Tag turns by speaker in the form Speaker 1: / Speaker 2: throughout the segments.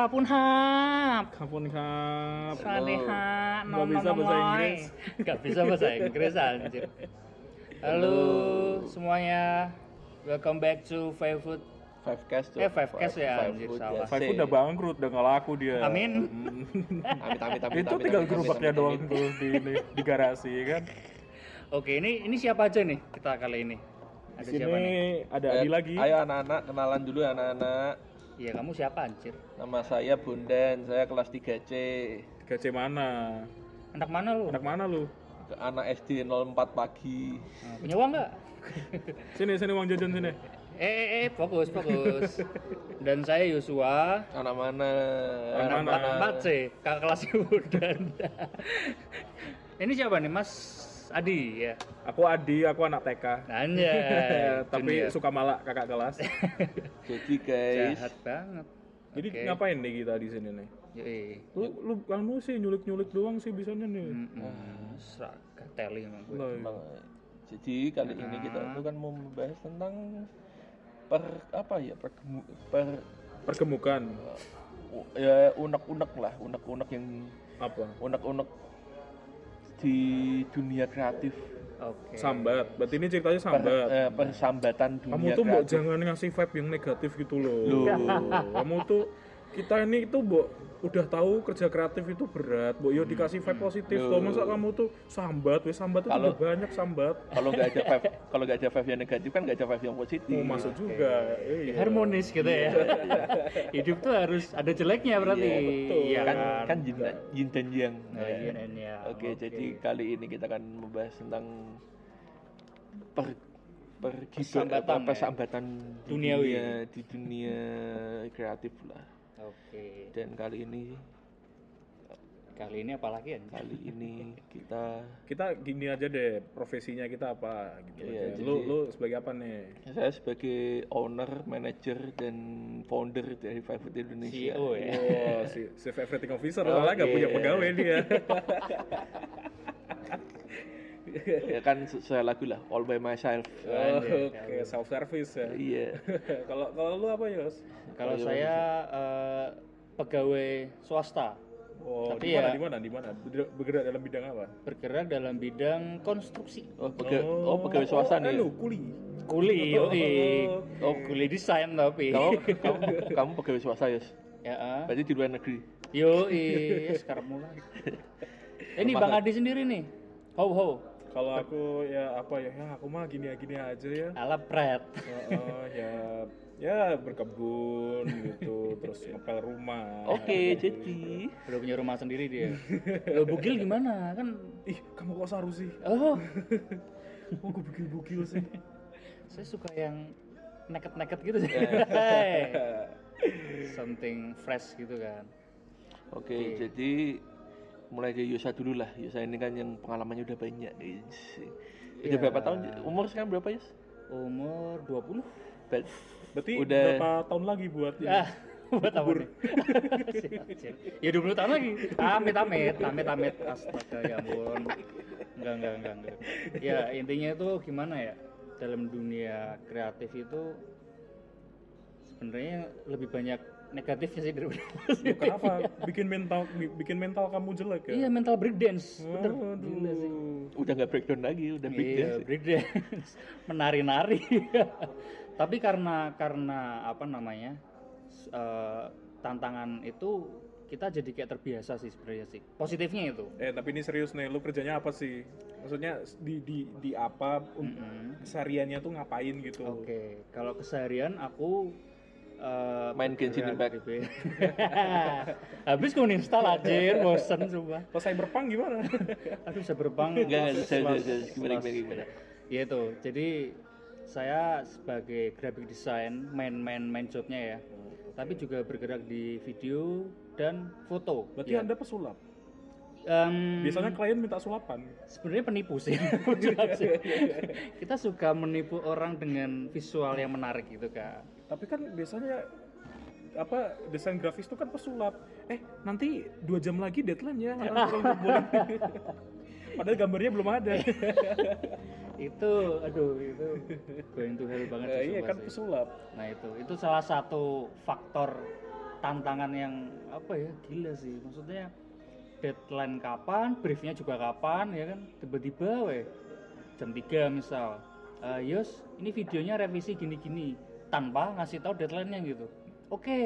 Speaker 1: kapun hap
Speaker 2: ขอบคุณครับ
Speaker 1: สวัสดีฮะ
Speaker 2: Nggak bisa bahasa Inggris.
Speaker 1: Gak bisa bahasa Inggris anjir Halo semuanya Welcome back to Five Food
Speaker 3: Five Cast tuh.
Speaker 1: Eh, Five Cast ya, anjir,
Speaker 3: Food
Speaker 1: salah.
Speaker 2: Five
Speaker 3: Yase.
Speaker 2: udah bangkrut, udah nggak laku dia.
Speaker 1: Amin.
Speaker 2: Hmm.
Speaker 3: Amit amit amit.
Speaker 2: Itu
Speaker 3: amit,
Speaker 2: tinggal
Speaker 3: amit,
Speaker 2: gerobaknya
Speaker 3: amit,
Speaker 2: doang
Speaker 3: amit.
Speaker 2: tuh di, di, di garasi kan.
Speaker 1: Oke ini ini siapa aja nih kita kali ini
Speaker 2: Di
Speaker 1: Ada siapa nih?
Speaker 2: sini ada
Speaker 3: Ayo-
Speaker 2: Adi lagi.
Speaker 3: Ayo anak-anak kenalan dulu anak-anak.
Speaker 1: Iya kamu siapa anjir
Speaker 3: Nama saya Bundan, saya kelas 3C.
Speaker 2: Gace mana?
Speaker 1: Anak mana lu?
Speaker 2: Anak mana lu?
Speaker 3: Ke Anak SD 04 pagi.
Speaker 1: Nah, punya uang nggak?
Speaker 2: Sini sini uang jajan sini.
Speaker 1: Eh, eh, eh, fokus, fokus. Dan saya Yosua,
Speaker 3: Anak mana?
Speaker 2: Anak
Speaker 1: anak
Speaker 2: mana?
Speaker 1: 4 C, kakak kelas Yudan. Ini siapa nih, Mas Adi ya?
Speaker 2: Aku Adi, aku anak TK.
Speaker 1: Anjay.
Speaker 2: Tapi
Speaker 1: junior.
Speaker 2: suka malak kakak kelas.
Speaker 3: Jadi guys,
Speaker 1: jahat banget.
Speaker 2: Jadi
Speaker 1: Oke.
Speaker 2: ngapain nih kita di sini nih?
Speaker 1: Yoi.
Speaker 2: Lu lu kamu sih nyulik-nyulik doang sih bisanya nih.
Speaker 1: Mm-mm. Serak teli emang gue.
Speaker 2: Iya.
Speaker 3: Bang, jadi kali ini kita
Speaker 1: Ah.
Speaker 3: itu kan mau membahas tentang per apa ya per, per
Speaker 2: Pergemukan
Speaker 3: ya unek-unek lah unek-unek yang
Speaker 2: apa?
Speaker 3: unek-unek di dunia kreatif
Speaker 1: Oke.
Speaker 2: Sambat. Berarti ini ceritanya
Speaker 3: per,
Speaker 2: sambat.
Speaker 3: eh, persambatan
Speaker 2: Kamu
Speaker 3: dunia
Speaker 2: tuh mbok
Speaker 3: kreatif
Speaker 2: jangan ngasih vibe yang negatif gitu loh.
Speaker 3: Loh.
Speaker 2: Kamu tuh kita ini itu mbok udah tahu kerja kreatif itu berat, mbok yo dikasih vibe positif
Speaker 3: Loh.
Speaker 2: loh. Masa kamu tuh sambat, wes sambat itu
Speaker 3: Kalau-
Speaker 2: udah banyak sambat.
Speaker 3: kalau nggak ada vibe kalau nggak ada vibe yang negatif kan nggak ada vibe yang positif
Speaker 2: Mau masuk juga.
Speaker 1: Ya,
Speaker 2: Iya.
Speaker 1: harmonis gitu ya. Hidup tuh harus ada jeleknya berarti.
Speaker 3: Iya,
Speaker 2: betul.
Speaker 1: Iya
Speaker 3: kan kan yin, yin dan yang
Speaker 1: Nah, yin and yang.
Speaker 3: oke jadi kali ini kita akan membahas tentang per per
Speaker 1: Persambatan, ya?
Speaker 3: persambatan di
Speaker 1: Duniawi.
Speaker 3: dunia, di dunia kreatif lah
Speaker 1: Oke.
Speaker 3: dan kali ini
Speaker 1: Kali ini apalagi ya?
Speaker 3: kali ini kita
Speaker 2: Kita gini aja deh, profesinya kita apa gitu
Speaker 3: Iya,
Speaker 2: aja.
Speaker 3: jadi-
Speaker 2: Lu lu sebagai apa nih?
Speaker 3: saya sebagai owner, manager dan founder dari Five Food Indonesia.
Speaker 1: CEO ya.
Speaker 2: Oh, si, si everything officer
Speaker 3: Oh,
Speaker 2: soalnya gak punya pegawai dia.
Speaker 3: ya kan sesuai lagu lah, all by myself.
Speaker 2: Oh, Oke, self service ya.
Speaker 3: Iya.
Speaker 2: Kalau kalau lu apa, Yos?
Speaker 1: Kalau saya eh, pegawai swasta
Speaker 2: Oh,
Speaker 1: Tapi
Speaker 2: di mana
Speaker 1: ya-
Speaker 2: di mana di mana? Bergerak- dalam bidang apa?
Speaker 1: bergerak dalam bidang konstruksi.
Speaker 3: Oh, pega- oh, pegawai swasta nih.
Speaker 2: Anu, kuli.
Speaker 1: Kuli, yoi.
Speaker 3: Oh.
Speaker 1: kuli desain tapi.
Speaker 3: Kamu, kamu, kamu pegawai swasta ya?
Speaker 1: Ya, ah.
Speaker 3: Berarti di luar negeri.
Speaker 1: yoi, sekarang mulai. Ini Bang Adi sendiri nih. Ho ho.
Speaker 2: Kalau aku ya apa ya? Ya aku mah gini-gini aja ya.
Speaker 1: Ala pret.
Speaker 2: Heeh, ya ya berkebun gitu, terus ngepel rumah.
Speaker 3: Oke, jadi
Speaker 1: Udah punya rumah sendiri dia. Lo bugil gimana? Kan
Speaker 2: Ih, kamu kok saru sih?
Speaker 1: oh,
Speaker 2: Oh, gue bugil-bugil sih.
Speaker 1: saya suka yang neket-neket gitu sih. Something fresh gitu kan.
Speaker 3: oke, jadi mulai dari Yusa dulu lah. Yusa ini kan yang pengalamannya udah banyak. Udah
Speaker 1: Iya.
Speaker 3: berapa tahun? Umur sekarang berapa Yus?
Speaker 1: Umur 20.
Speaker 3: Ber-
Speaker 2: Berarti
Speaker 3: Udah-
Speaker 2: berapa tahun lagi buat ini?
Speaker 1: Ah, buat apa nih? Siap, siap. ya 20 tahun lagi. Amit amit, amit amit. Astaga ya ampun. Enggak enggak enggak enggak. Ya intinya itu gimana ya? Dalam dunia kreatif itu sebenarnya lebih banyak negatifnya sih daripada
Speaker 2: Loh, kenapa? Bikin mental bi- bikin mental kamu jelek ya?
Speaker 1: Iya mental breakdance. Bener. Gila sih.
Speaker 3: udah nggak breakdown lagi, udah big
Speaker 1: Iya,
Speaker 3: dance.
Speaker 1: breakdance. Menari-nari. Tapi karena karena apa namanya? eh, tantangan itu kita jadi kayak terbiasa sih sebenarnya sih. Positifnya itu.
Speaker 2: Eh tapi ini serius nih, lu kerjanya apa sih? Maksudnya di di di apa? un-
Speaker 1: Mm-mm.
Speaker 2: Kesehariannya tuh ngapain gitu?
Speaker 1: Oke, kalau keseharian aku eh,
Speaker 3: Main Genshin
Speaker 1: bergerak
Speaker 3: Impact.
Speaker 1: di- Habis ku install anjir, bosen coba.
Speaker 2: Kalau cyberpunk gimana?
Speaker 1: Aduh, bisa berbang.
Speaker 3: Enggak, enggak, saya- gimana, gimana, gimana?
Speaker 1: Ya itu. Jadi saya sebagai graphic design main-main main jobnya ya. Tapi juga bergerak di video dan foto.
Speaker 2: Berarti
Speaker 1: Ya.
Speaker 2: anda pesulap.
Speaker 1: Em,
Speaker 2: Biasanya klien minta sulapan.
Speaker 1: sebenarnya penipu sih. Kita suka menipu orang dengan visual yang menarik gitu kan.
Speaker 2: Tapi kan biasanya apa desain grafis itu kan pesulap. Eh nanti dua jam lagi deadline ya. Padahal gambarnya belum ada.
Speaker 1: itu aduh itu going to hell banget sih,
Speaker 2: iya kan
Speaker 1: sih.
Speaker 2: pesulap.
Speaker 1: Nah itu itu salah satu faktor tantangan yang apa ya gila sih maksudnya deadline kapan briefnya juga kapan ya kan tiba-tiba weh jam 3 misal "Eh, Yos ini videonya revisi gini-gini tanpa ngasih tahu deadline-nya gitu oke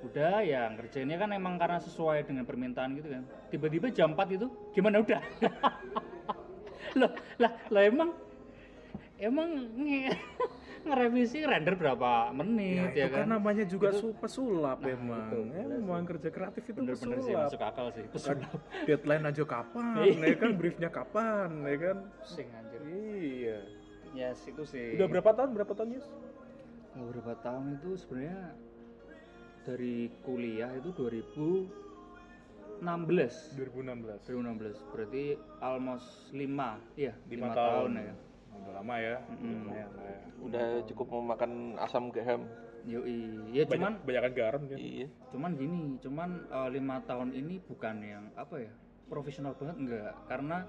Speaker 1: udah ya ngerjainnya kan emang karena sesuai dengan permintaan gitu kan tiba-tiba jam 4 itu gimana udah loh lah lah emang emang nge- ngerevisi render berapa menit
Speaker 2: Ya,
Speaker 1: ya,
Speaker 2: itu kan
Speaker 1: kan
Speaker 2: namanya juga
Speaker 1: Itu-
Speaker 2: su pesulap
Speaker 1: Nah,
Speaker 2: emang.
Speaker 1: itu,
Speaker 2: Emang kerja kreatif itu
Speaker 1: bener-bener sih
Speaker 2: pesulap.
Speaker 1: masuk akal sih
Speaker 2: Kan
Speaker 1: pesulap
Speaker 2: deadline aja kapan, ya kan briefnya kapan, ya kan?
Speaker 1: pusing anjir
Speaker 2: Iya.
Speaker 1: yes itu sih
Speaker 2: Udah berapa tahun? Berapa tahun, Yus?
Speaker 1: Kalau berapa tahun itu sebenarnya dari kuliah itu 2016
Speaker 2: 2016.
Speaker 1: 2016 berarti almost 5 iya 5
Speaker 2: Lima
Speaker 1: tahun,
Speaker 2: tahun.
Speaker 1: ya
Speaker 2: Udah lama ya.
Speaker 1: Mm-mm.
Speaker 2: Lumayan lah ya.
Speaker 3: Udah cukup memakan asam garam.
Speaker 1: Yoi. ya
Speaker 2: Banyak,
Speaker 1: cuman
Speaker 2: banyakan garam kan.
Speaker 3: Iya.
Speaker 1: cuman gini cuman eh, lima tahun ini bukan yang apa ya profesional banget enggak karena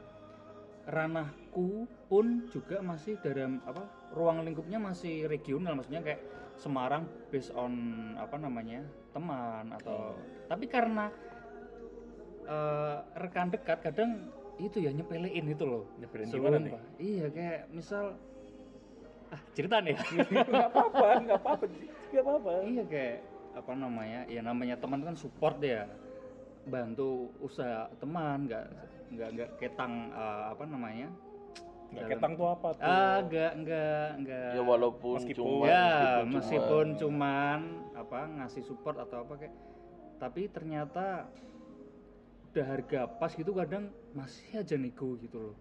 Speaker 1: ranahku pun juga masih dalam apa ruang lingkupnya masih regional maksudnya kayak Semarang based on apa namanya teman atau tapi karena eh, rekan dekat kadang itu ya nyepelein itu loh
Speaker 2: Nyepelin gimana nih?
Speaker 1: Iya kayak misal ah cerita nih
Speaker 2: Enggak apa-apa, enggak apa-apa. Enggak apa-apa.
Speaker 1: iya kayak apa namanya ya namanya teman kan support ya bantu usaha teman nggak nggak nggak ketang eh, apa namanya?
Speaker 2: Enggak
Speaker 1: dalam-
Speaker 2: ketang tuh apa tuh?
Speaker 1: ah nggak nggak nggak.
Speaker 3: Ya walaupun
Speaker 2: Meskipun-
Speaker 3: cuma
Speaker 1: ya
Speaker 3: meskipun
Speaker 1: meskipun
Speaker 3: cuma-
Speaker 1: cuman apa ngasih support atau apa kayak. Tapi ternyata udah harga pas gitu kadang masih aja nego gitu loh.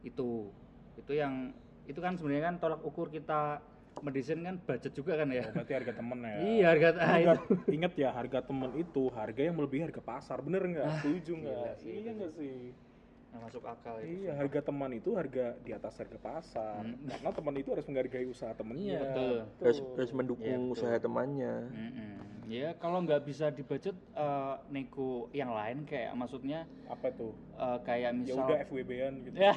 Speaker 1: Itu itu yang itu kan sebenarnya kan tolak ukur kita mendesain kan budget juga kan ya.
Speaker 2: Oh, berarti harga temen ya.
Speaker 1: iya harga ah,
Speaker 2: Harga,
Speaker 1: itu.
Speaker 2: ingat ya harga temen itu harga yang melebihi harga pasar. Bener nggak? Setuju nggak? iya nggak sih
Speaker 1: Nggak masuk akal itu
Speaker 2: iya harga teman itu harga di atas harga pasar
Speaker 1: Hmm.
Speaker 2: karena teman itu harus menghargai usaha temennya
Speaker 1: Iya, betul.
Speaker 3: harus, harus mendukung
Speaker 1: Iya, betul.
Speaker 3: usaha temannya.
Speaker 1: Mm-mm. Ya kalau nggak bisa di budget eh, nego yang lain kayak maksudnya
Speaker 2: apa tuh
Speaker 1: eh, kayak
Speaker 2: ya
Speaker 1: misal
Speaker 2: udah FWB-an gitu
Speaker 1: ya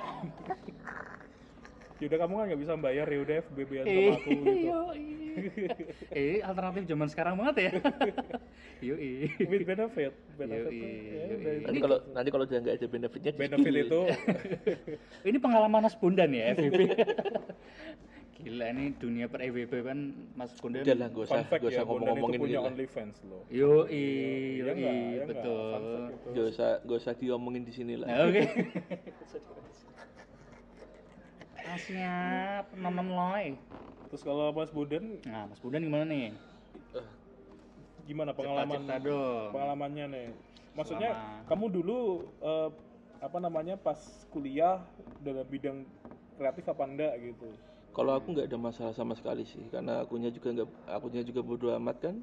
Speaker 2: ya udah kamu kan nggak bisa bayar ya udah FWB-an sama
Speaker 1: Eh,
Speaker 2: aku gitu
Speaker 1: yoi. Eh alternatif zaman sekarang banget ya yoi
Speaker 2: with benefit benefit tuh, ya.
Speaker 3: Nanti kalau nanti kalau udah nggak ada benefitnya
Speaker 2: benefit
Speaker 3: di-spill.
Speaker 2: itu
Speaker 1: ini pengalaman Mas Bondan ya FVP gila ini dunia per EVP kan Mas Bondan
Speaker 3: Udah lah, gak usah, gak
Speaker 2: ya
Speaker 3: ngomong-ngomongin
Speaker 2: punya
Speaker 3: ini lah.
Speaker 2: OnlyFans loh
Speaker 1: yoi yoi
Speaker 2: nggak? Iya nggak?
Speaker 1: betul.
Speaker 3: Gak usah, gak usah diomongin di sini lah.
Speaker 1: Nah, oke Ah, siap nonon loy
Speaker 2: terus kalau Mas Bondan
Speaker 1: nah Mas Bondan gimana nih?
Speaker 2: Gimana pengalaman
Speaker 1: cerita dong.
Speaker 2: pengalamannya nih? Maksudnya
Speaker 1: Selama-
Speaker 2: kamu dulu eh, apa namanya pas kuliah dalam bidang kreatif apa enggak gitu?
Speaker 3: Kalau aku nggak ada masalah sama sekali sih, karena akunya juga nggak, akunya juga bodo amat kan.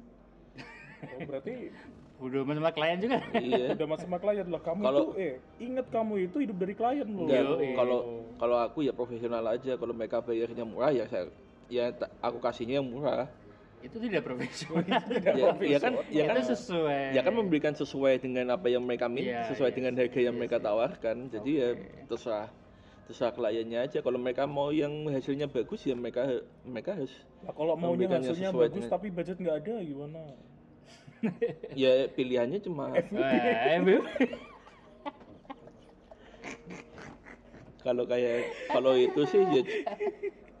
Speaker 2: oh, berarti
Speaker 1: Udah sama klien juga
Speaker 3: iya.
Speaker 2: udah masuk sama klien lah kamu
Speaker 3: Kalau-
Speaker 2: itu eh ingat kamu itu hidup dari klien loh
Speaker 3: kalau kalau aku ya profesional aja. Kalau mereka bayarnya murah ya saya ya aku kasihnya yang murah.
Speaker 1: itu tidak profesional
Speaker 3: ya, ya kan ya kan
Speaker 1: itu sesuai
Speaker 3: ya kan memberikan sesuai dengan apa yang mereka minta,
Speaker 1: Iya,
Speaker 3: sesuai
Speaker 1: iya,
Speaker 3: dengan harga yang mereka tawarkan. Jadi ya terserah terserah kliennya aja. Kalau mereka mau yang hasilnya bagus ya mereka mereka harus
Speaker 2: Nah, kalau maunya hasilnya bagus
Speaker 3: dengan-
Speaker 2: tapi budget nggak ada gimana
Speaker 3: ya pilihannya cuma kalau kayak kalau itu sih ya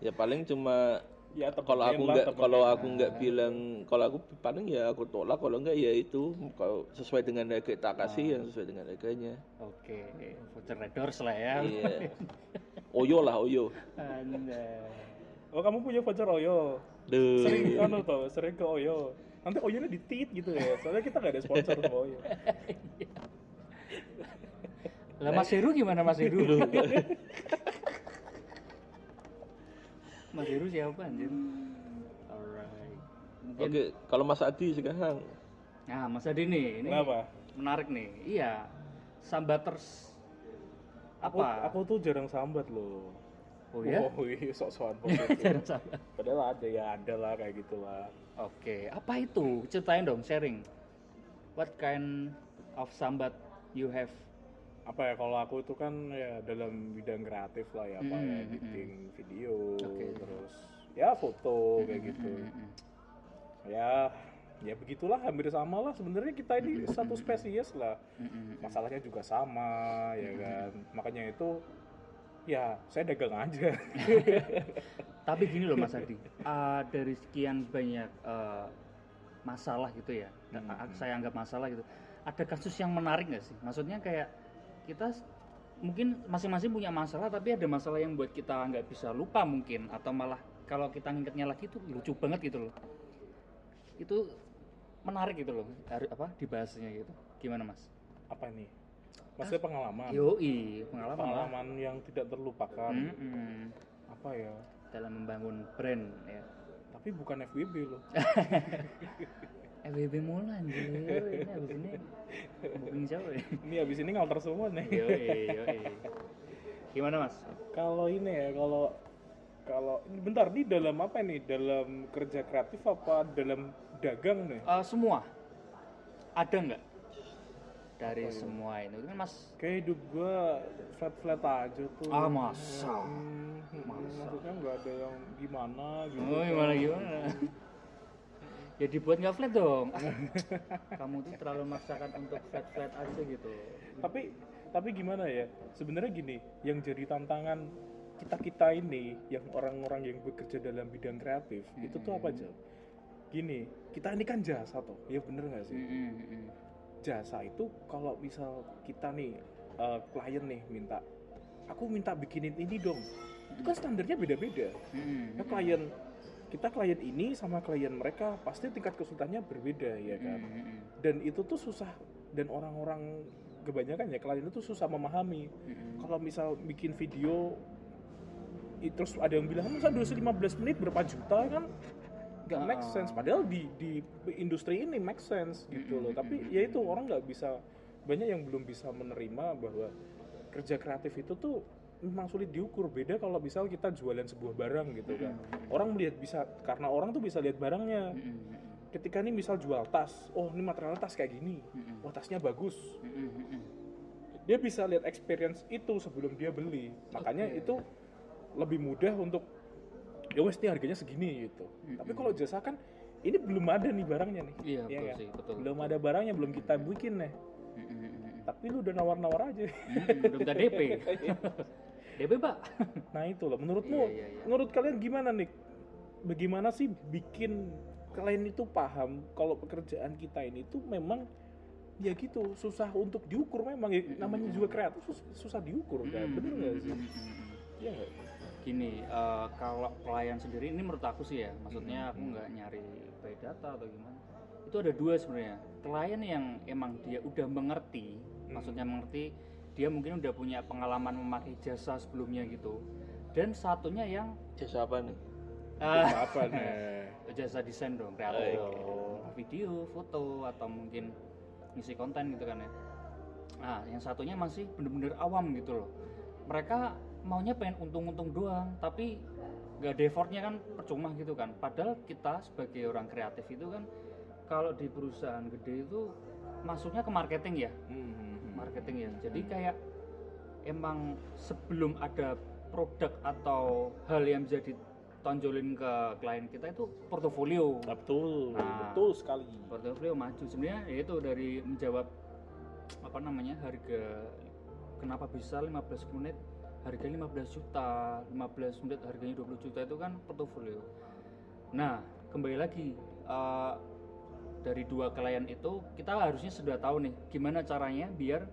Speaker 3: ya paling cuma
Speaker 2: ya
Speaker 3: kalau aku nggak kalau aku nggak bilang kalau aku paling ya aku tolak kalau nggak ya itu kalau sesuai dengan harga tak kasih yang sesuai dengan harganya.
Speaker 1: Oke voucher Red Doors lah ya.
Speaker 3: Iya. Oyo lah oyo.
Speaker 1: Anda.
Speaker 2: oh kamu punya voucher Oyo?
Speaker 3: Duh.
Speaker 2: sering anu tau sering ke Oyo nanti Oyonya di tit gitu ya. Soalnya kita nggak ada sponsor sama Oyo.
Speaker 1: Lah Mas Heru gimana Mas Heru? Mas Heru siapa anjir? Alright. Mungkin
Speaker 3: oke kalau Mas Adi sekarang?
Speaker 1: Nah Mas Adi nih ini
Speaker 2: kenapa?
Speaker 1: menarik nih. Iya sambaters
Speaker 2: aku
Speaker 1: apa?
Speaker 2: aku tuh jarang sambat loh.
Speaker 1: Oh ya
Speaker 2: oh iya sok-sokan.
Speaker 1: Jarang sambat.
Speaker 2: padahal ada ya ada lah kayak gitulah
Speaker 1: Oke, apa itu? Ceritain dong, sharing. What kind of sambat you have?
Speaker 2: apa ya kalau aku itu kan ya dalam bidang kreatif lah ya apa ya
Speaker 1: Mm, mm,
Speaker 2: editing video
Speaker 1: Oke.
Speaker 2: terus ya foto kayak gitu
Speaker 1: Mm-mm.
Speaker 2: ya ya begitulah hampir sama lah sebenarnya kita ini satu spesies lah
Speaker 1: Mm-mm.
Speaker 2: masalahnya juga sama ya kan makanya itu ya saya dagang aja
Speaker 1: Tapi gini loh Mas Adi, uh, dari sekian banyak uh, masalah gitu ya,
Speaker 2: Hmm.
Speaker 1: uh, saya anggap masalah gitu. Ada kasus yang menarik nggak sih? Maksudnya kayak kita mungkin masing-masing punya masalah, tapi ada masalah yang buat kita nggak bisa lupa mungkin, atau malah kalau kita ngingetnya lagi itu lucu banget gitu loh. Itu menarik gitu loh, hari- apa dibahasnya gitu. Gimana Mas?
Speaker 2: apa nih maksudnya pengalaman
Speaker 1: Yoi, pengalaman lah.
Speaker 2: pengalaman yang tidak terlupakan
Speaker 1: Mm-mm.
Speaker 2: apa ya
Speaker 1: dalam membangun brand ya.
Speaker 2: tapi bukan FWB loh
Speaker 1: FWB mulu anjir, ini abis ini booking siapa ya?
Speaker 2: ini habis ini ngalter semua nih
Speaker 1: Yoi, yoi. Gimana mas?
Speaker 2: kalau ini ya kalau kalau bentar di dalam apa nih dalam kerja kreatif apa dalam dagang nih
Speaker 1: Eh, semua ada nggak dari semua ini? Itu kan mas
Speaker 2: kayak hidup gua flat flat aja tuh
Speaker 1: Ah, masa?
Speaker 2: Hmm, hmm,
Speaker 1: Masa?
Speaker 2: maksudnya nggak ada yang gimana gitu
Speaker 1: oh gimana gimana? ya dibuat nggak flat dong. Kamu tuh terlalu memaksakan untuk flat flat aja gitu.
Speaker 2: tapi tapi gimana ya sebenarnya gini yang jadi tantangan kita kita ini yang orang-orang yang bekerja dalam bidang kreatif itu tuh apa aja gini kita ini kan jasa tuh ya bener nggak sih
Speaker 1: Mm-mm, mm-mm.
Speaker 2: Jasa itu kalau misal kita nih eh, klien nih minta aku minta bikinin ini dong. Itu kan standarnya beda-beda.
Speaker 1: Mm-mm,
Speaker 2: ya klien kita klien ini sama klien mereka pasti tingkat kesulitannya berbeda ya kan?
Speaker 1: mm-mm,
Speaker 2: dan itu tuh susah dan orang-orang kebanyakan ya klien itu susah memahami.
Speaker 1: Mm-mm.
Speaker 2: kalau misal bikin video terus ada yang bilang masa durasi 15 menit berapa juta kan nggak make
Speaker 1: Ah.
Speaker 2: sense. Padahal di di industri ini make sense gitu loh. Tapi ya itu orang nggak bisa banyak yang belum bisa menerima bahwa kerja kreatif itu tuh memang sulit diukur. Beda kalau misal kita jualan sebuah barang gitu kan. Orang melihat bisa karena orang tuh bisa lihat barangnya. Ketika ini misal jual tas oh ini material tas kayak gini. Oh tasnya bagus. Dia bisa lihat experience itu sebelum dia beli. Makanya
Speaker 1: Oke.
Speaker 2: itu lebih mudah untuk ya wes ini harganya segini gitu
Speaker 1: Mm-mm.
Speaker 2: tapi kalau jasa kan ini belum ada nih barangnya nih
Speaker 1: Iya
Speaker 2: Iya
Speaker 1: betul
Speaker 2: kan?
Speaker 1: sih betul.
Speaker 2: belum ada barangnya belum kita bikin nih
Speaker 1: mm-mm.
Speaker 2: tapi lu udah nawar-nawar aja
Speaker 1: Mm-mm, Belum ada DP. DP pak.
Speaker 2: nah itu loh menurutmu
Speaker 1: Iya, iya, iya.
Speaker 2: menurut kalian gimana nih bagaimana sih bikin kalian itu paham kalau pekerjaan kita ini tuh memang ya gitu susah untuk diukur memang ya, namanya juga kreatif sus- susah diukur kan bener nggak sih. Iya nggak?
Speaker 1: Gini, eh, kalau pelayan sendiri ini menurut aku sih ya, maksudnya aku nggak nyari by data atau gimana. Itu ada dua sebenarnya. Klien yang emang dia udah mengerti, maksudnya mengerti, dia mungkin udah punya pengalaman memakai jasa sebelumnya gitu. Dan satunya yang
Speaker 3: Jasa apa nih?
Speaker 1: eh,
Speaker 2: apa nih
Speaker 1: jasa desain dong, kreatif
Speaker 3: Oh,
Speaker 1: dong. video, foto atau mungkin ngisi konten gitu kan ya. Nah, yang satunya masih bener-bener awam gitu loh. Mereka maunya pengen untung-untung doang, tapi nggak ada effortnya kan percuma gitu kan. Padahal kita sebagai orang kreatif itu kan kalau di perusahaan gede itu masuknya ke marketing ya,
Speaker 2: Hmm.
Speaker 1: marketing ya. Jadi kayak emang sebelum ada produk atau hal yang bisa ditonjolin ke klien kita itu portofolio
Speaker 2: Nah, betul,
Speaker 1: Nah.
Speaker 2: betul sekali.
Speaker 1: portofolio maju sebenarnya ya itu dari menjawab apa namanya harga kenapa bisa 15 menit harga 15 juta 15 menit harganya 20 juta itu kan portofolio nah kembali lagi eh, dari dua klien itu kita harusnya sudah tahu nih gimana caranya biar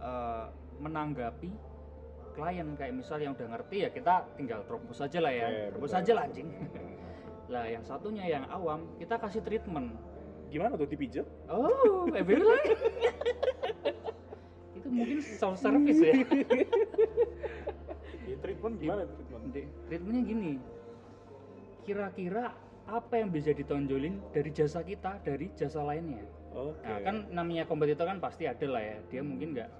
Speaker 1: eh, menanggapi klien kayak misal yang udah ngerti ya kita tinggal terobos aja lah ya
Speaker 2: Oke,
Speaker 1: terobos aja lah anjing lah yang satunya yang awam kita kasih treatment
Speaker 2: Gimana tuh dipijat?
Speaker 1: Oh, FBB lagi. itu mungkin self service ya.
Speaker 2: Treatment gimana treatment?
Speaker 1: Di- Treatmentnya gini. Kira-kira apa yang bisa ditonjolin dari jasa kita dari jasa lainnya?
Speaker 2: Oke.
Speaker 1: Nah, kan namanya kompetitor kan pasti ada lah ya. Dia mungkin nggak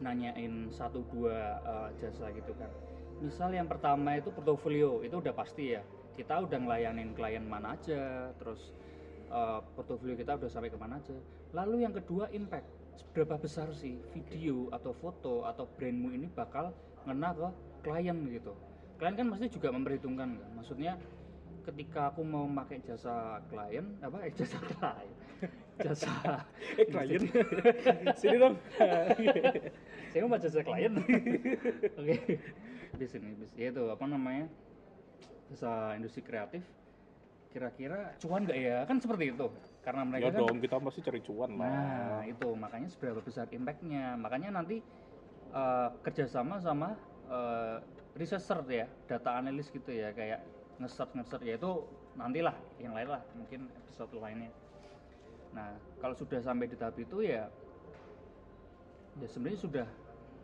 Speaker 1: nanyain satu dua eh, jasa gitu kan. Misal yang pertama itu portofolio, itu udah pasti ya. Kita udah ngelayanin klien mana aja, terus eh, portofolio kita udah sampai ke mana aja. Lalu yang kedua impact, seberapa besar sih video atau foto atau brandmu ini bakal ngena ke klien gitu. Klien kan pasti juga memperhitungkan kan. Maksudnya ketika aku mau pakai jasa klien apa? Eh jasa klien. Jasa
Speaker 2: eh klien? Sini dong.
Speaker 1: Saya mau jasa klien. Oke. Di sini bis. Ya itu apa namanya? Jasa industri kreatif. Kira-kira cuan nggak ya? Kan seperti itu. Karena mereka
Speaker 2: ya
Speaker 1: kan
Speaker 2: dong kita pasti cari cuan lah.
Speaker 1: Nah, itu. Makanya seberapa besar impactnya. Makanya nanti eh, kerjasama sama eh, researcher ya, data analis gitu ya, kayak nge-search nge-search ya itu nantilah yang lain lah, mungkin episode lainnya. Nah, kalau sudah sampai di tahap itu ya, ya sebenarnya sudah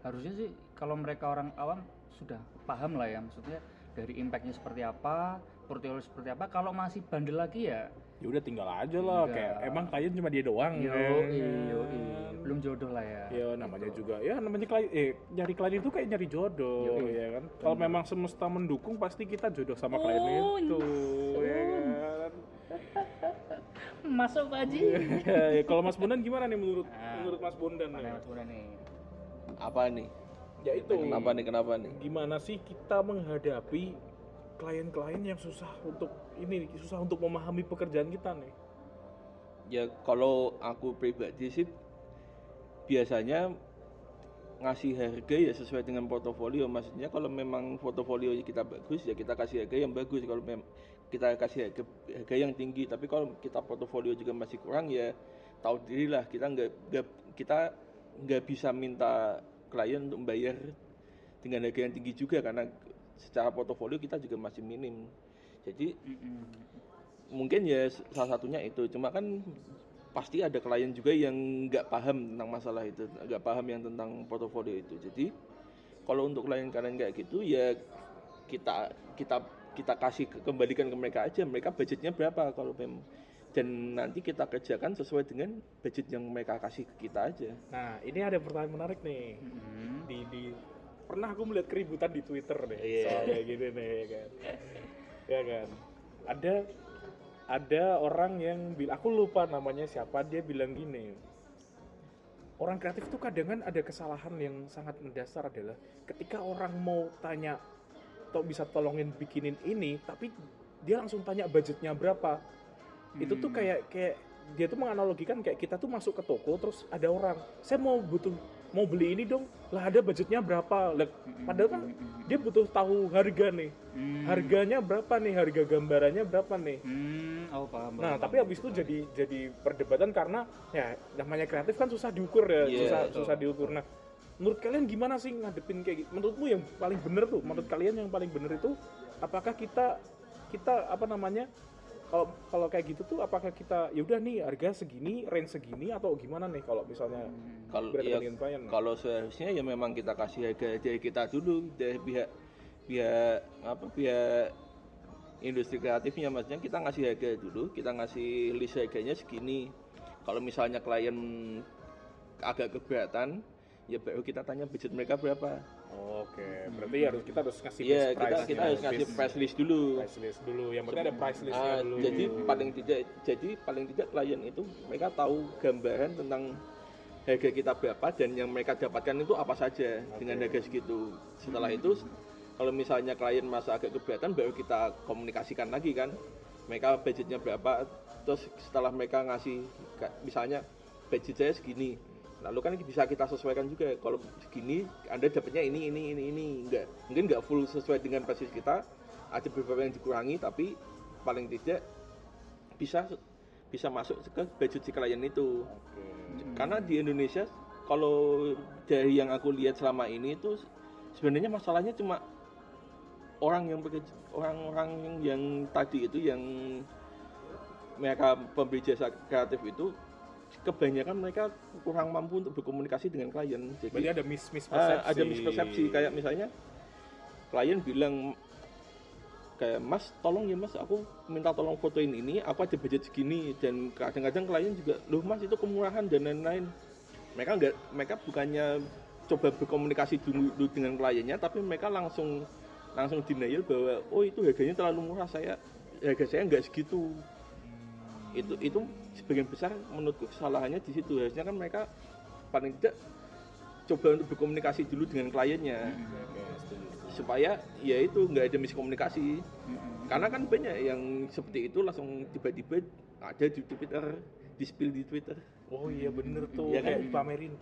Speaker 1: harusnya sih kalau mereka orang awam sudah paham lah ya, maksudnya dari impactnya seperti apa, portfolio seperti apa. Kalau masih bandel lagi ya
Speaker 2: ya udah tinggal aja lah
Speaker 1: Tinggal.
Speaker 2: kayak emang klien cuma dia doang
Speaker 1: yo yo belum jodoh lah ya.
Speaker 2: ya namanya juga ya namanya klien eh nyari klien itu kayak nyari jodoh
Speaker 1: Yoi.
Speaker 2: ya kan kalau memang semesta mendukung pasti kita jodoh sama klien
Speaker 1: Oh,
Speaker 2: itu ya kan
Speaker 1: Masuk Pak Haji.
Speaker 2: ya, ya, kalau Mas Bondan gimana nih menurut
Speaker 1: Nah,
Speaker 2: menurut Mas Bondan nih?
Speaker 1: Mas nih?
Speaker 3: Apa nih?
Speaker 2: ya itu
Speaker 3: Kenapa nih? Kenapa nih?
Speaker 2: gimana sih kita menghadapi klien-klien yang susah untuk ini susah untuk memahami pekerjaan kita nih
Speaker 3: Ya kalau aku pribadi sih biasanya ngasih harga ya sesuai dengan portofolio. Maksudnya kalau memang portofolio kita bagus ya kita kasih harga yang bagus. Kalau memang kita kasih harga, harga yang tinggi. Tapi kalau kita portofolio juga masih kurang ya tahu diri lah kita nggak- kita nggak bisa minta klien untuk membayar dengan harga yang tinggi juga karena secara portofolio kita juga masih minim. Jadi
Speaker 1: Mm-mm.
Speaker 3: mungkin ya salah satunya itu cuma kan pasti ada klien juga yang nggak paham tentang masalah itu nggak paham yang tentang portofolio itu jadi kalau untuk klien-klien kayak gitu ya kita kita kita kasih ke- kembalikan ke mereka aja mereka budgetnya berapa kalau mem dan nanti kita kerjakan sesuai dengan budget yang mereka kasih ke kita aja
Speaker 2: nah ini ada pertanyaan menarik nih
Speaker 1: Mm-mm.
Speaker 2: di di pernah aku melihat keributan di Twitter deh
Speaker 3: Iya.
Speaker 2: soal kayak gini nih ya kan. Ya kan. Ada ada orang yang bilang aku lupa namanya siapa dia bilang gini. Orang kreatif tuh kadang kan ada kesalahan yang sangat mendasar adalah ketika orang mau tanya atau bisa tolongin bikinin ini? Tapi dia langsung tanya budgetnya berapa. Itu tuh
Speaker 1: Hmm.
Speaker 2: kayak kayak dia tuh menganalogikan kayak kita tuh masuk ke toko terus ada orang saya mau butuh mau beli ini dong lah ada budgetnya berapa Lah, padahal kan dia butuh tahu harga nih
Speaker 1: Hmm.
Speaker 2: harganya berapa nih harga gambarannya berapa nih
Speaker 1: Hmm, oh paham.
Speaker 2: nah
Speaker 1: paham,
Speaker 2: tapi
Speaker 1: paham.
Speaker 2: habis itu jadi jadi perdebatan karena ya namanya kreatif kan susah diukur ya
Speaker 3: Iya,
Speaker 2: susah
Speaker 1: betul.
Speaker 2: susah diukur nah menurut kalian gimana sih ngadepin kayak gitu menurutmu yang paling bener tuh menurut kalian yang paling bener itu apakah kita kita apa namanya kalau kalau kayak gitu tuh apakah kita ya udah nih harga segini range segini atau gimana nih kalau misalnya
Speaker 3: kalau ya,
Speaker 2: klien
Speaker 3: kalau seharusnya ya memang kita kasih harga dari kita dulu dari pihak pihak apa pihak industri kreatifnya maksudnya kita ngasih harga dulu kita ngasih list harganya segini. Kalau misalnya klien agak keberatan ya baru kita tanya budget mereka berapa
Speaker 2: oke berarti harus kita harus ngasih
Speaker 3: Iya
Speaker 2: base
Speaker 3: kita
Speaker 2: price
Speaker 3: kita
Speaker 2: ya,
Speaker 3: harus ngasih
Speaker 2: base-
Speaker 3: price list dulu
Speaker 2: price list dulu yang penting ada price listnya
Speaker 3: Ah,
Speaker 2: dulu
Speaker 3: jadi paling tidak jadi paling tidak klien itu mereka tahu gambaran tentang harga kita berapa dan yang mereka dapatkan itu apa saja dengan harga segitu. Setelah itu kalau misalnya klien masa agak keberatan baru kita komunikasikan lagi kan. Mereka budgetnya berapa terus setelah mereka ngasih misalnya budget saya segini. Lalu kan bisa kita sesuaikan juga kalau segini Anda dapatnya ini ini ini ini enggak mungkin nggak full sesuai dengan basis kita ada beberapa yang dikurangi tapi paling tidak bisa bisa masuk ke budget si klien itu
Speaker 2: Oke.
Speaker 3: karena di Indonesia kalau dari yang aku lihat selama ini itu sebenarnya masalahnya cuma orang yang orang-orang yang, yang tadi itu yang mereka pemberi jasa kreatif itu kebanyakan mereka kurang mampu untuk berkomunikasi dengan klien.
Speaker 2: Berarti
Speaker 3: jadi
Speaker 2: ada mis mispersepsi.
Speaker 3: Ah, ada mispersepsi. Kayak misalnya klien bilang kayak mas tolong ya mas aku minta tolong fotoin ini aku ada budget segini. Dan kadang-kadang klien juga loh mas itu kemurahan dan lain-lain. Mereka nggak mereka bukannya coba berkomunikasi dulu, dulu dengan kliennya tapi mereka langsung langsung denial bahwa oh itu harganya terlalu murah saya harga saya nggak segitu itu itu sebagian besar menurutku kesalahannya di situ harusnya kan mereka paling tidak coba untuk berkomunikasi dulu dengan kliennya
Speaker 2: setuju.
Speaker 3: supaya ya itu nggak ada miskomunikasi
Speaker 1: Mm-mm.
Speaker 3: karena kan banyak yang seperti itu langsung tiba-tiba ada di Twitter di spill di Twitter
Speaker 2: Oh iya bener tuh
Speaker 3: Iya
Speaker 2: kayak
Speaker 3: kan?
Speaker 2: dipamerin.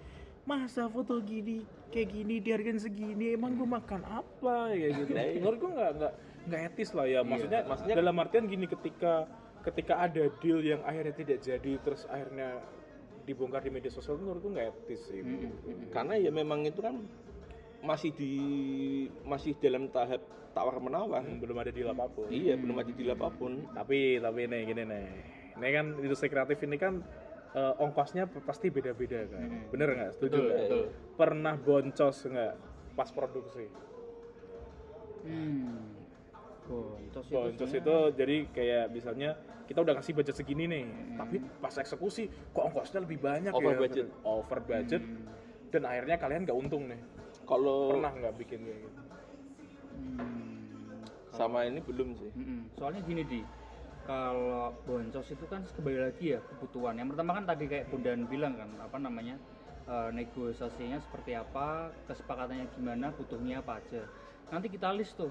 Speaker 2: Masa foto gini kayak gini dihargain segini emang gue makan apa ya gitu.
Speaker 3: Iya.
Speaker 2: Menurut gue nggak nggak nggak etis lah ya. Maksudnya
Speaker 3: maksudnya-
Speaker 2: dalam artian gini ketika ketika ada deal yang akhirnya tidak jadi terus akhirnya dibongkar di media sosial menurut gue nggak etis sih.
Speaker 3: karena ya memang itu kan masih di masih dalam tahap tawar menawar
Speaker 2: Hmm, belum ada deal apa pun.
Speaker 3: iya belum ada deal apa pun
Speaker 2: Tapi tapi nih gini nih. Ini kan industri kreatif ini kan eh, ongkosnya pasti beda-beda kan. Bener nggak? Setuju
Speaker 1: Betul,
Speaker 2: nggak?
Speaker 1: betul.
Speaker 2: Pernah boncos nggak pas produksi?
Speaker 1: Hmm. Boncos itu
Speaker 2: Boncos itu jadi kayak misalnya kita udah kasih budget segini nih, tapi pas eksekusi kok ongkosnya lebih banyak
Speaker 3: Over
Speaker 2: ya?
Speaker 3: budget.
Speaker 2: Over budget. Dan akhirnya kalian nggak untung nih.
Speaker 3: kalau
Speaker 2: Pernah nggak bikin kayak gitu?
Speaker 1: Hmm.
Speaker 3: sama ini belum sih
Speaker 1: Mm-mm. Soalnya gini di, kalau boncos itu kan kembali lagi ya kebutuhan. Yang pertama kan tadi kayak Bundan bilang kan, apa namanya eh, negosiasinya seperti apa, kesepakatannya gimana, butuhnya apa aja. Nanti kita list tuh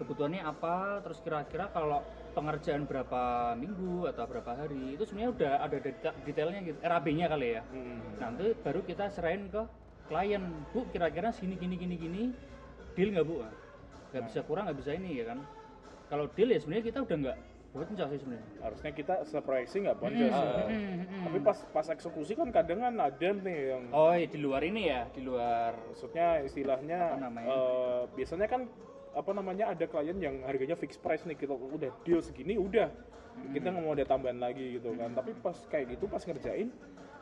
Speaker 1: kebutuhannya apa, terus kira-kira kalau pengerjaan berapa minggu atau berapa hari itu sebenarnya udah ada deta- detailnya gitu, RAB-nya kali ya. Nanti baru kita serahin ke klien, bu kira-kira sini gini gini gini, deal nggak bu? Nggak bisa kurang nggak bisa ini ya kan? Kalau deal ya sebenarnya kita udah nggak boncos sih sebenarnya.
Speaker 2: Harusnya kita seproyeksi nggak boncos.
Speaker 1: Hmm,
Speaker 2: ya.
Speaker 1: hmm, hmm.
Speaker 2: Tapi pas pas eksekusi kan kadang kan ada nih yang
Speaker 1: Oh iya, di luar ini ya, di luar
Speaker 2: maksudnya istilahnya
Speaker 1: Apa namanya?
Speaker 2: eh, biasanya kan apa namanya ada klien yang harganya fixed price nih kita udah deal segini udah kita nggak mau ada tambahan lagi gitu kan tapi pas kayak gitu pas ngerjain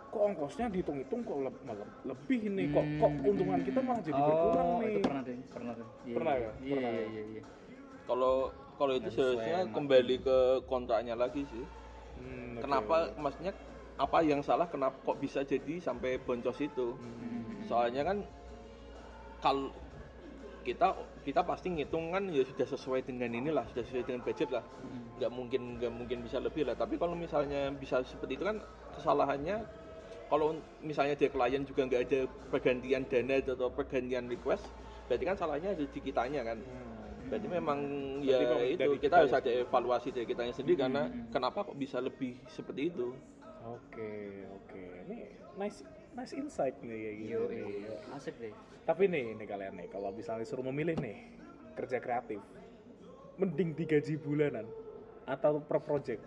Speaker 2: kok ongkosnya dihitung-hitung kok le- malah lebih nih kok kok keuntungan kita malah jadi berkurang
Speaker 1: oh,
Speaker 2: nih
Speaker 1: itu pernah deh, pernah deh. Iya,
Speaker 2: Pernah
Speaker 1: iya.
Speaker 2: ya?
Speaker 1: Iya,
Speaker 2: Pernah
Speaker 1: iya,
Speaker 2: ya?
Speaker 1: iya, iya.
Speaker 3: kalau kalau itu seharusnya kembali ke kontraknya lagi sih
Speaker 2: Hmm,
Speaker 3: kenapa maksudnya apa yang salah kenapa kok bisa jadi sampai boncos itu
Speaker 1: Hmm.
Speaker 3: soalnya kan kalau kita kita pasti ngitung kan ya sudah sesuai dengan inilah sudah sesuai dengan budget lah. Nggak mungkin nggak mungkin bisa lebih lah. Tapi kalau misalnya bisa seperti itu kan kesalahannya kalau misalnya dia klien juga nggak ada pergantian dana atau pergantian request berarti kan salahnya ada di kitanya kan.
Speaker 2: Hmm.
Speaker 3: berarti memang
Speaker 2: Berarti
Speaker 3: ya itu kita
Speaker 2: kita
Speaker 3: harus
Speaker 2: ya.
Speaker 3: ada evaluasi dari kitanya sendiri karena kenapa kok bisa lebih seperti itu
Speaker 2: oke oke ini nice nice insight nih kayak gitu
Speaker 1: Yo,
Speaker 2: nih.
Speaker 1: iya. asik deh.
Speaker 2: Tapi nih, nih kalian nih, kalau misalnya disuruh memilih nih kerja kreatif, mending digaji bulanan atau per project?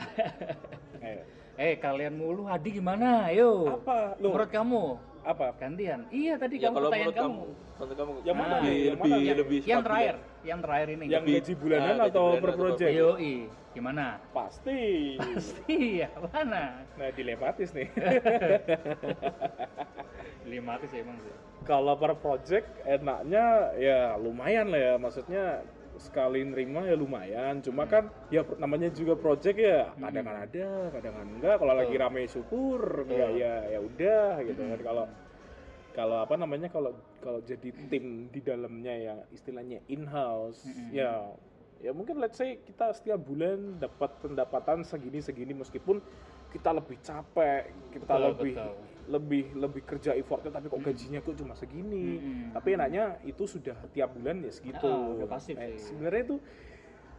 Speaker 1: Eh, kalian mulu Hadi gimana? Ayo.
Speaker 2: Apa? Loh,
Speaker 1: Menurut kamu?
Speaker 2: apa?
Speaker 1: Gantian. Iya tadi
Speaker 3: ya
Speaker 1: kamu
Speaker 3: kalau
Speaker 1: pertanyaan kamu.
Speaker 3: kamu menurut kamu
Speaker 2: Yang mana?
Speaker 3: lebih
Speaker 2: Yang
Speaker 3: lebih
Speaker 1: Yang terakhir,
Speaker 3: ya?
Speaker 1: Yang terakhir ini.
Speaker 2: Yang gaji bulanan
Speaker 3: ah, gaji
Speaker 2: atau
Speaker 3: bulanan
Speaker 2: per project?
Speaker 1: Yoi, gimana?
Speaker 2: Pasti.
Speaker 1: Pasti ya, mana?
Speaker 2: Nah, dilematis nih.
Speaker 1: Dilematis ya emang sih.
Speaker 2: kalau per project enaknya ya lumayan lah ya, maksudnya sekali nerima ya lumayan. Cuma kan ya namanya juga project ya, kadang kan ada, kadang kan enggak. Kalau lagi rame syukur, ya ya ya udah gitu kan. Kalau kalau apa namanya kalau kalau jadi tim di dalamnya yang istilahnya in house ya ya mungkin let's say kita setiap bulan dapat pendapatan segini segini meskipun kita lebih capek kita
Speaker 1: Betul,
Speaker 2: lebih
Speaker 1: betul.
Speaker 2: lebih lebih kerja effortnya tapi kok gajinya kok cuma segini?
Speaker 1: Mm-mm.
Speaker 2: tapi enaknya itu sudah tiap bulan ya segitu.
Speaker 1: Udah pasti
Speaker 2: Eh, sebenarnya itu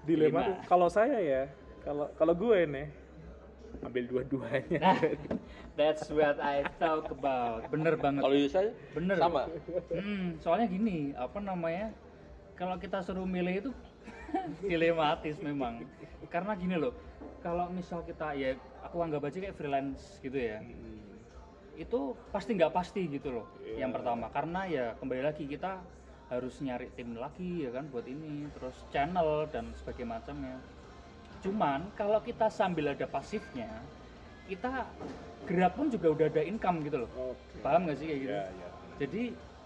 Speaker 2: dilema. kalau saya ya kalau kalau gue nih ambil dua-duanya
Speaker 1: Nah, that's what I talk about. Bener banget.
Speaker 3: kalau saya
Speaker 1: Bener.
Speaker 3: sama
Speaker 1: Hmm, soalnya gini, apa namanya? Kalau kita suruh milih itu dilematis memang. Karena gini loh, kalau misal kita ya aku anggap aja kayak freelance gitu ya. Itu pasti nggak pasti gitu loh. Yang pertama, karena ya kembali lagi kita harus nyari tim lagi ya kan buat ini, terus channel dan sebagainya macamnya. Cuman kalau kita sambil ada pasifnya, kita gerak pun juga udah ada income gitu loh.
Speaker 2: Oke.
Speaker 1: Paham nggak sih kayak gitu?
Speaker 2: ya ya
Speaker 1: jadi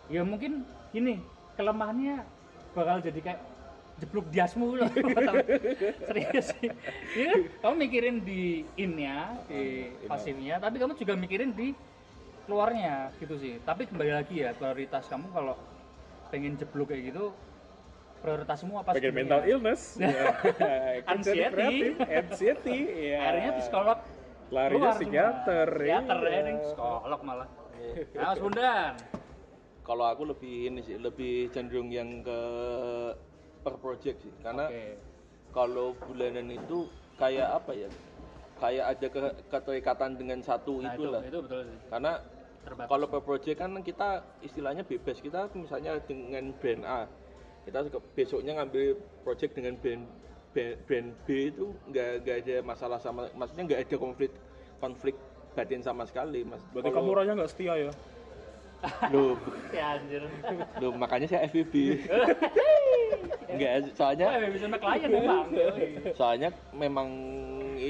Speaker 1: ya mungkin gini kelemahannya bakal jadi kayak jeblok diasmu loh serius sih ya, kamu mikirin di innya di
Speaker 2: in
Speaker 1: pasifnya tapi kamu juga mikirin di keluarnya gitu sih tapi kembali lagi ya prioritas kamu kalau pengen jeblok kayak gitu prioritasmu apa
Speaker 2: bagian
Speaker 1: sebenarnya?
Speaker 2: mental illness ya. Kan jadi
Speaker 1: Anxiety.
Speaker 2: anxiety ya
Speaker 1: akhirnya psikolog
Speaker 2: larinya
Speaker 1: semua.
Speaker 2: psikiater
Speaker 1: psikiater
Speaker 2: iya.
Speaker 1: ya, psikolog malah
Speaker 3: ya
Speaker 1: Nah, Mas Bundan.
Speaker 3: Kalau aku lebih ini sih, lebih cenderung yang ke per project sih. Karena
Speaker 1: Oke.
Speaker 3: kalau bulanan itu kayak apa ya? Kayak ada ke keterikatan dengan satu
Speaker 1: Nah, itu,
Speaker 3: itulah.
Speaker 1: itu betul sih.
Speaker 3: Karena
Speaker 1: Terbatas.
Speaker 3: kalau per project kan kita istilahnya bebas. Kita misalnya dengan brand A, kita besoknya ngambil project dengan brand brand, brand B itu nggak nggak ada masalah sama, maksudnya nggak ada konflik konflik batin sama sekali, mas.
Speaker 2: Berarti
Speaker 3: Kalau-
Speaker 2: kamu orangnya nggak setia ya?
Speaker 3: Loh,
Speaker 1: Ya anjir.
Speaker 3: loh, makanya saya FVB. Enggak, soalnya
Speaker 1: Wah, bisa sama klien memang. yoi.
Speaker 3: soalnya memang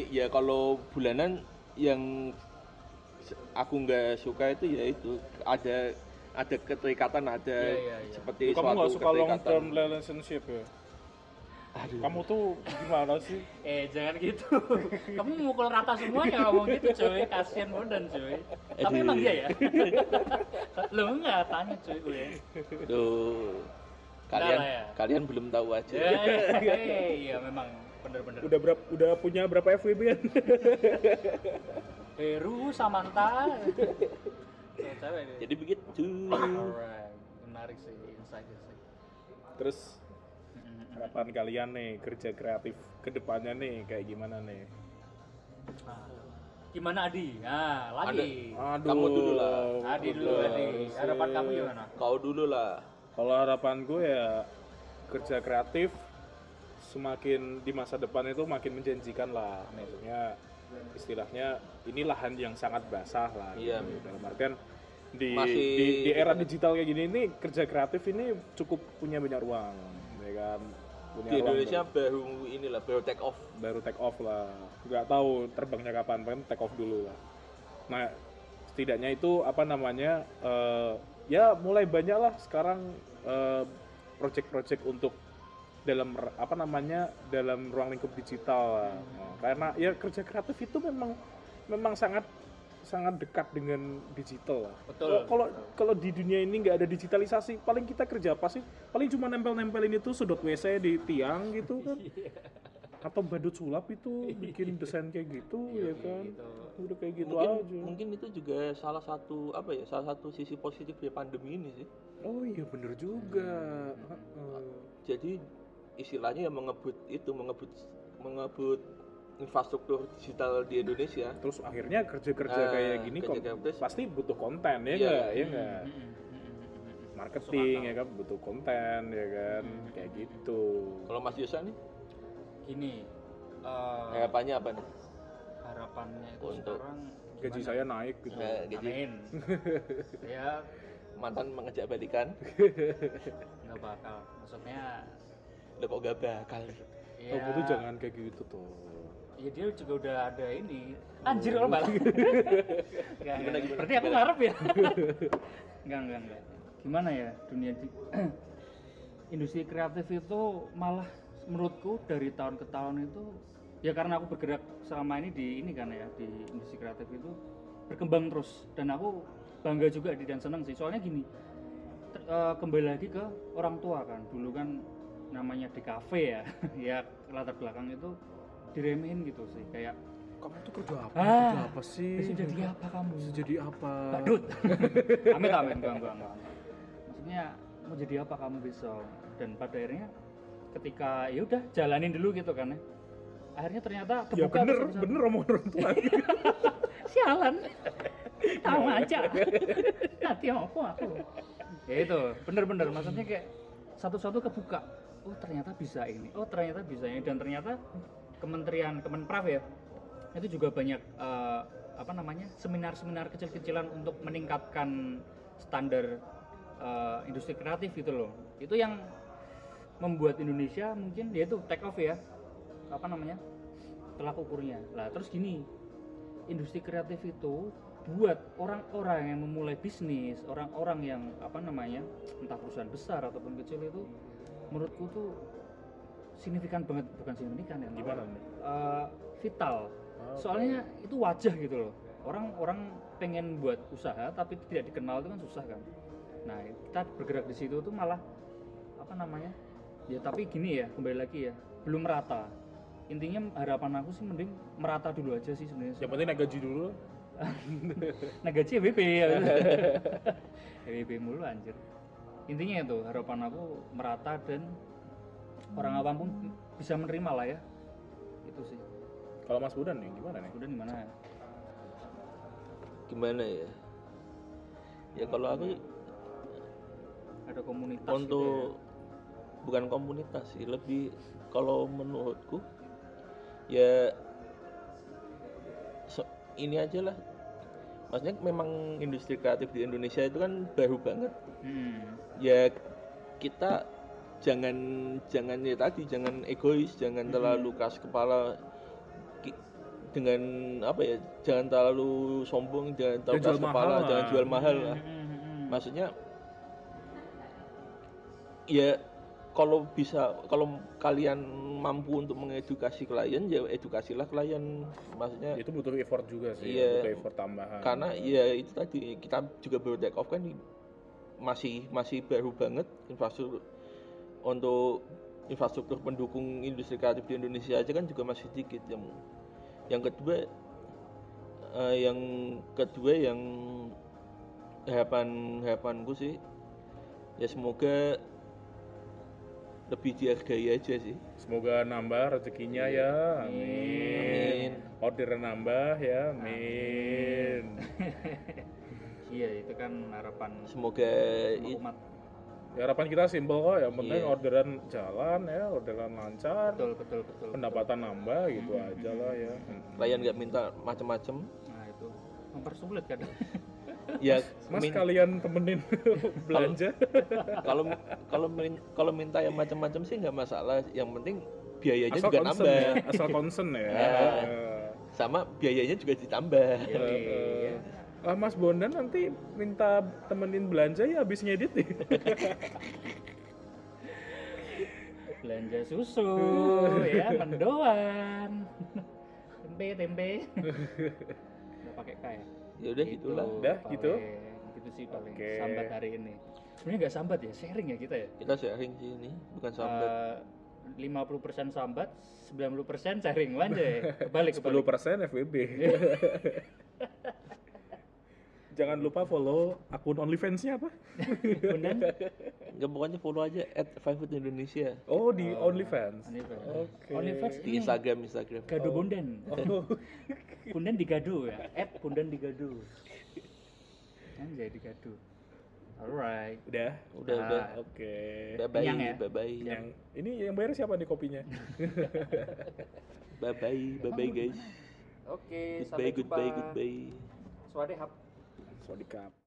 Speaker 3: ya kalau bulanan yang aku nggak suka itu ya itu ada ada keterikatan ada
Speaker 1: Iya, iya, iya.
Speaker 3: seperti
Speaker 2: Kamu
Speaker 3: suatu
Speaker 2: nggak suka long
Speaker 3: keterikatan.
Speaker 2: term relationship ya?
Speaker 3: Aduh.
Speaker 2: Kamu tuh gimana sih?
Speaker 1: Eh jangan gitu. Kamu mukul rata semuanya ngomong gitu cuy. Kasian Bondan cuy. Tapi
Speaker 3: Aduh.
Speaker 1: emang dia ya. Lo enggak tanya cuy gue.
Speaker 3: Tuh. Kalian
Speaker 1: lah ya.
Speaker 3: kalian belum tahu aja.
Speaker 1: Eh, iya memang bener-bener.
Speaker 2: Udah berapa udah punya berapa FWB an?
Speaker 1: Heru Samantha.
Speaker 3: Jadi begitu.
Speaker 1: Alright, menarik sih insight insight.
Speaker 2: Terus harapan kalian nih kerja kreatif ke depannya nih kayak gimana nih?
Speaker 1: Nah, gimana Adi? Nah, lagi.
Speaker 2: Aduh.
Speaker 3: Kamu dulu lah.
Speaker 1: Adi dulu Adi. Harapan kamu gimana?
Speaker 3: Kau dulu lah.
Speaker 2: Kalau harapan gue ya kerja kreatif semakin di masa depan itu makin menjanjikan lah. Maksudnya istilahnya ini lahan yang sangat basah lah.
Speaker 3: Iya.
Speaker 2: gitu. Dalam artian di,
Speaker 3: Masih-
Speaker 2: di di era digital kayak gini ini kerja kreatif ini cukup punya banyak ruang, ya kan? Punya
Speaker 3: Di
Speaker 2: ruang
Speaker 3: Indonesia baru inilah baru take off.
Speaker 2: baru take off lah nggak tahu terbangnya kapan kan take off dulu lah nah setidaknya itu apa namanya eh, ya mulai banyak lah sekarang eh, project-project untuk dalam apa namanya dalam ruang lingkup digital lah. Nah, karena ya kerja kreatif itu memang memang sangat sangat dekat dengan digital lah.
Speaker 1: Betul.
Speaker 2: Kalau kalau di dunia ini nggak ada digitalisasi, paling kita kerja apa sih? Paling cuma nempel-nempelin itu sudut WC di tiang gitu kan. Atau badut sulap itu bikin desain kayak gitu ya kan. Udah kayak gitu
Speaker 3: mungkin
Speaker 2: aja.
Speaker 3: mungkin itu juga salah satu apa ya salah satu sisi positif dari pandemi ini sih
Speaker 2: Oh iya bener juga. Heeh.
Speaker 3: jadi istilahnya yang mengebut itu mengebut mengebut infrastruktur digital di Indonesia
Speaker 2: Terus akhirnya kerja-kerja
Speaker 3: Ah,
Speaker 2: kayak gini kok
Speaker 3: kerja kreatif.
Speaker 2: pasti butuh konten ya
Speaker 3: Iya.
Speaker 2: nggak? Ya nggak?
Speaker 1: Mm-mm.
Speaker 2: Marketing ya kan butuh konten ya kan kayak gitu.
Speaker 3: kalau Mas Yosa nih
Speaker 1: Gini, eh,
Speaker 3: harapannya apa nih
Speaker 1: harapannya itu
Speaker 3: Untuk
Speaker 1: sekarang
Speaker 2: Gaji saya naik gitu.
Speaker 3: Nah, gaji
Speaker 1: Amin. ya
Speaker 3: mantan mengejak balikan
Speaker 1: nggak bakal. Maksudnya
Speaker 3: udah kok gak bakal
Speaker 1: ya,
Speaker 2: Kamu tuh jangan kayak gitu tuh.
Speaker 1: ya dia juga udah ada ini. Anjir kalau balik.
Speaker 3: Gimana, gimana,
Speaker 1: Berarti aku ngarep ya. enggak, enggak, enggak. Gimana ya dunia di industri kreatif itu malah menurutku dari tahun ke tahun itu ya karena aku bergerak selama ini di ini kan ya di industri kreatif itu berkembang terus dan aku bangga juga di dan senang sih soalnya gini ter- eh, kembali lagi ke orang tua kan dulu kan namanya di kafe ya ya latar belakang itu diremehin gitu sih kayak
Speaker 2: Kamu tuh kerja apa?
Speaker 1: Ah,
Speaker 2: kerja apa sih?
Speaker 1: besok jadi apa kamu?
Speaker 2: Bisa jadi apa?
Speaker 1: badut. Amit amit enggak enggak enggak maksudnya mau jadi apa kamu besok dan pada akhirnya ketika ya udah jalanin dulu gitu kan ya. Akhirnya ternyata
Speaker 2: Ya
Speaker 1: kebuka
Speaker 2: bener,
Speaker 1: tuh satu-satu.
Speaker 2: bener omongan orang tua.
Speaker 1: sialan. Tahu aja. Nanti apa aku? Ya itu bener-bener. Maksudnya kayak satu-satu kebuka oh ternyata bisa ini. Oh ternyata bisa ini. Dan ternyata kementerian kemenprov ya itu juga banyak eh, apa namanya seminar-seminar kecil-kecilan untuk meningkatkan standar eh, industri kreatif gitu loh. Itu yang membuat Indonesia mungkin dia itu take off ya apa namanya telak ukurnya lah terus gini industri kreatif itu buat orang-orang yang memulai bisnis, orang-orang yang apa namanya, entah perusahaan besar ataupun kecil itu, menurutku tuh signifikan banget, bukan signifikan ya,
Speaker 2: Gimana nih?
Speaker 1: eh, vital.
Speaker 2: Oh,
Speaker 1: Soalnya itu wajah gitu loh. Orang-orang pengen buat usaha tapi tidak dikenal itu kan susah kan. Nah kita bergerak di situ tuh malah apa namanya? Ya tapi gini ya kembali lagi ya belum merata. Intinya harapan aku sih mending merata dulu aja sih sebenarnya.
Speaker 2: Yang penting naik gaji dulu.
Speaker 1: nah gaji EBB ya EBB mulu anjir intinya itu harapan aku merata dan orang awam pun bisa menerima lah ya. Itu sih.
Speaker 2: Kalau Mas Budan nih gimana nih?
Speaker 1: udah gimana?
Speaker 3: Gimana ya? Ya kalau aku
Speaker 1: ada komunitas gitu
Speaker 3: untuk bukan komunitas sih lebih kalau menurutku ya so- ini aja lah maksudnya memang industri kreatif di Indonesia itu kan baru banget
Speaker 1: ya. Hmm.
Speaker 3: ya kita jangan jangan ya tadi jangan egois jangan terlalu keras kepala dengan apa ya jangan terlalu sombong jangan terlalu keras kepala
Speaker 2: mahal
Speaker 3: jangan jual mahal lah
Speaker 1: Hmm, hmm, hmm.
Speaker 3: maksudnya ya kalau bisa kalau kalian mampu untuk mengedukasi klien ya edukasilah klien maksudnya
Speaker 2: Itu butuh effort juga sih,
Speaker 3: Iya.
Speaker 2: butuh effort tambahan.
Speaker 3: karena ya itu tadi kita juga baru take off kan masih masih baru banget infrastruktur untuk infrastruktur pendukung industri kreatif di Indonesia aja kan juga masih sedikit yang yang kedua eh, yang kedua yang harapan harapanku sih ya semoga lebih dihargai aja sih
Speaker 2: Semoga nambah rezekinya ya. Amin.
Speaker 3: Amin.
Speaker 2: Order nambah ya. Amin.
Speaker 1: iya itu kan harapan
Speaker 3: semoga
Speaker 1: umat
Speaker 2: Ya, harapan kita simpel kok, yang penting
Speaker 3: Iya.
Speaker 2: orderan jalan ya, orderan lancar,
Speaker 1: betul betul betul
Speaker 2: pendapatan nambah gitu aja lah ya.
Speaker 3: klien nggak minta macam-macam
Speaker 1: nah itu mempersulit kadang
Speaker 3: ya
Speaker 2: Mas
Speaker 3: min-
Speaker 2: kalian temenin belanja.
Speaker 3: kalau kalau min- kalau minta yang macam-macam sih nggak masalah yang penting biayanya
Speaker 2: asal
Speaker 3: juga
Speaker 2: concern
Speaker 3: nambah
Speaker 2: ya, asal concern ya.
Speaker 3: Ya.
Speaker 2: Eh,
Speaker 3: sama biayanya juga ditambah
Speaker 2: eh,
Speaker 1: iya.
Speaker 2: ah, Mas Bondan nanti minta temenin belanja ya habis ngedit nih.
Speaker 1: belanja susu ya mendoan tempe tempe udah pakai kaya
Speaker 3: ya udah gitulah
Speaker 2: Udah, gitu?
Speaker 1: gitu sih paling
Speaker 2: Oke.
Speaker 1: sambat hari ini sebenarnya nggak sambat ya sharing ya kita ya
Speaker 3: kita sharing sih ini bukan sambat
Speaker 1: Eh, 50% sambat 90% sharing wanjay kebalik
Speaker 2: 10%
Speaker 1: kebalik
Speaker 2: FWB. Jangan lupa follow akun OnlyFans-nya apa?
Speaker 1: kemudian
Speaker 3: nggak pokoknya follow aja at Five Food Indonesia.
Speaker 2: Oh, di OnlyFans.
Speaker 1: OnlyFans.
Speaker 2: Oke.
Speaker 1: OnlyFans
Speaker 3: di Instagram Instagram.
Speaker 1: Gado bundan
Speaker 2: Oh,
Speaker 1: bundan digado ya app bundan digado anjay digado alright.
Speaker 2: Udah.
Speaker 3: udah
Speaker 1: Ah.
Speaker 3: udah
Speaker 2: Oke.
Speaker 3: bye bye
Speaker 1: Kenyang ya?
Speaker 3: bye bye
Speaker 2: Yang ini yang bayar siapa nih kopinya?
Speaker 3: bye bye bye bye guys.
Speaker 1: Oke
Speaker 3: goodbye goodbye goodbye
Speaker 1: ส
Speaker 2: วัสดีครับ